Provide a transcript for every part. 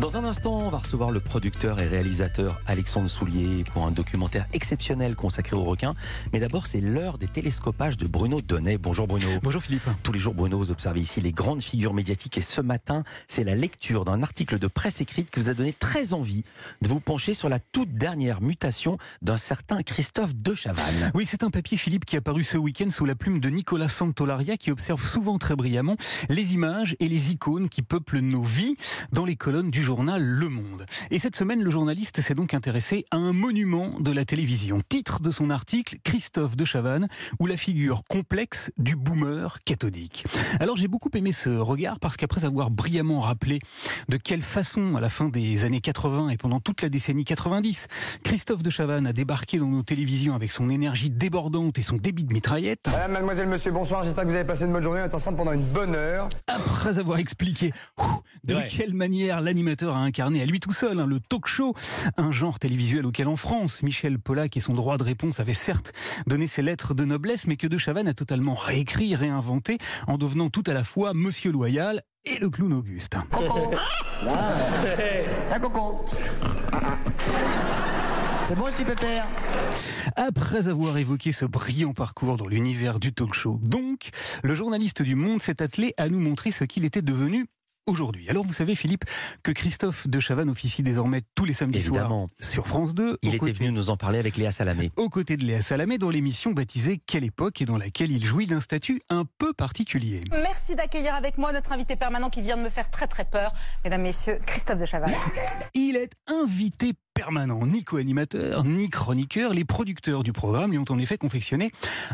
Dans un instant, on va recevoir le producteur et réalisateur Alexandre Soulier pour un documentaire exceptionnel consacré aux requins. Mais d'abord, c'est l'heure des télescopages de Bruno Donnet. Bonjour Bruno. Bonjour Philippe. Tous les jours, Bruno, vous observez ici les grandes figures médiatiques et ce matin, c'est la lecture d'un article de presse écrite qui vous a donné très envie de vous pencher sur la toute dernière mutation d'un certain Christophe de Chavannes. Oui, c'est un papier Philippe qui a paru ce week-end sous la plume de Nicolas Santolaria qui observe souvent très brillamment les images et les icônes qui peuplent nos vies dans les colonnes du journal Le Monde. Et cette semaine, le journaliste s'est donc intéressé à un monument de la télévision. Titre de son article, Christophe de Chavannes, ou la figure complexe du boomer cathodique. Alors j'ai beaucoup aimé ce regard parce qu'après avoir brillamment rappelé de quelle façon, à la fin des années 80 et pendant toute la décennie 90, Christophe de Chavannes a débarqué dans nos télévisions avec son énergie débordante et son débit de mitraillette. Madame, mademoiselle, monsieur, bonsoir. J'espère que vous avez passé une bonne journée. On est ensemble pendant une bonne heure. Après avoir expliqué de quelle manière a incarné à lui tout seul hein, le talk show, un genre télévisuel auquel en France, Michel Pollack et son droit de réponse avaient certes donné ses lettres de noblesse, mais que De Chavannes a totalement réécrit, réinventé, en devenant tout à la fois Monsieur Loyal et le clown Auguste. Coco. Un coco. C'est bon aussi, Pépère. Après avoir évoqué ce brillant parcours dans l'univers du talk show, donc, le journaliste du Monde s'est attelé à nous montrer ce qu'il était devenu aujourd'hui. Alors vous savez Philippe que Christophe de Chavannes officie désormais tous les samedis Évidemment. sur France 2. Il était venu nous en parler avec Léa Salamé. aux côtés de Léa Salamé dans l'émission baptisée Quelle époque et dans laquelle il jouit d'un statut un peu particulier. Merci d'accueillir avec moi notre invité permanent qui vient de me faire très très peur, mesdames, messieurs, Christophe de Chavannes. Il est invité permanent, ni co-animateur, ni chroniqueur. Les producteurs du programme lui ont en effet confectionné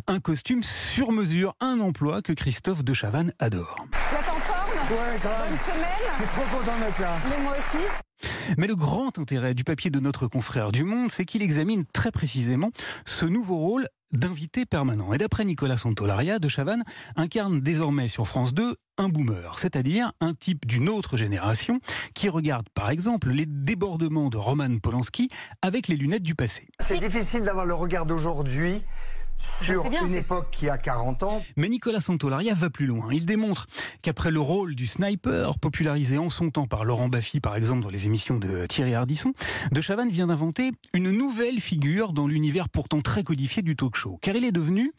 un costume sur mesure, un emploi que Christophe de Chavannes adore. Vous êtes en forme Ouais, quand Bonne même. Je semaine suis trop content d'être là. Mais moi aussi. Mais le grand intérêt du papier de notre confrère du Monde, c'est qu'il examine très précisément ce nouveau rôle d'invité permanent. Et d'après Nicolas Santolaria, De Chavannes incarne désormais sur France 2 un boomer, c'est-à-dire un type d'une autre génération qui regarde par exemple les débordements de Roman Polanski avec les lunettes du passé. C'est difficile d'avoir le regard d'aujourd'hui sur bien, une époque qui a 40 ans. Mais Nicolas Santolaria va plus loin. Il démontre qu'après le rôle du sniper, popularisé en son temps par Laurent Baffy, par exemple, dans les émissions de Thierry Ardisson, De Chavannes vient d'inventer une nouvelle figure dans l'univers pourtant très codifié du talk show. Car il est devenu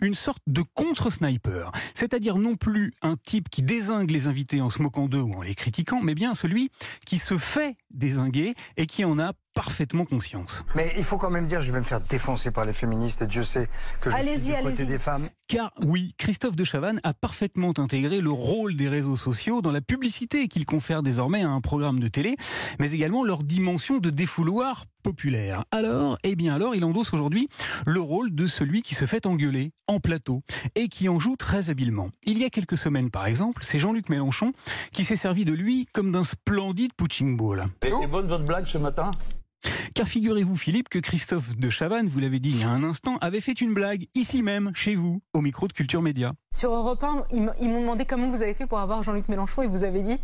une sorte de contre-sniper. C'est-à-dire non plus un type qui désingue les invités en se moquant d'eux ou en les critiquant, mais bien celui qui se fait désinguer et qui en a parfaitement conscience. Mais il faut quand même dire, je vais me faire défoncer par les féministes et Dieu sait que je suis Allez-y, du côté des femmes. Car oui, Christophe de Chavannes a parfaitement intégré le rôle des réseaux sociaux dans la publicité qu'il confère désormais à un programme de télé, mais également leur dimension de défouloir populaire. Alors, eh bien alors, il endosse aujourd'hui le rôle de celui qui se fait engueuler en plateau et qui en joue très habilement. Il y a quelques semaines, par exemple, c'est Jean-Luc Mélenchon qui s'est servi de lui comme d'un splendide punching ball. Elle était bonne votre blague ce matin? Car figurez-vous, Philippe, que Christophe de Chavannes, vous l'avez dit il y a un instant, avait fait une blague ici même, chez vous, au micro de Culture Média. Sur Europe 1, ils m'ont demandé comment vous avez fait pour avoir Jean-Luc Mélenchon et vous avez dit.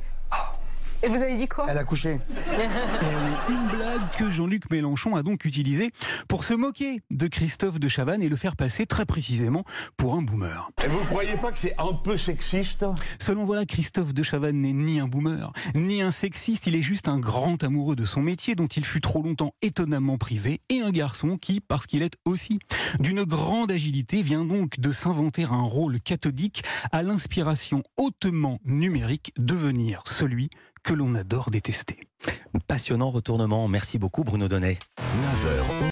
Et vous avez dit quoi Elle a couché. Une blague que Jean-Luc Mélenchon a donc utilisée pour se moquer de Christophe de Chavannes et le faire passer très précisément pour un boomer. Et vous croyez pas que c'est un peu sexiste? Selon voilà, Christophe de Chavannes n'est ni un boomer, ni un sexiste, il est juste un grand amoureux de son métier dont il fut trop longtemps étonnamment privé et un garçon qui, parce qu'il est aussi d'une grande agilité, vient donc de s'inventer un rôle cathodique à l'inspiration hautement numérique, devenir celui que l'on adore détester. Passionnant retournement. Merci beaucoup Bruno Donnet. 9h,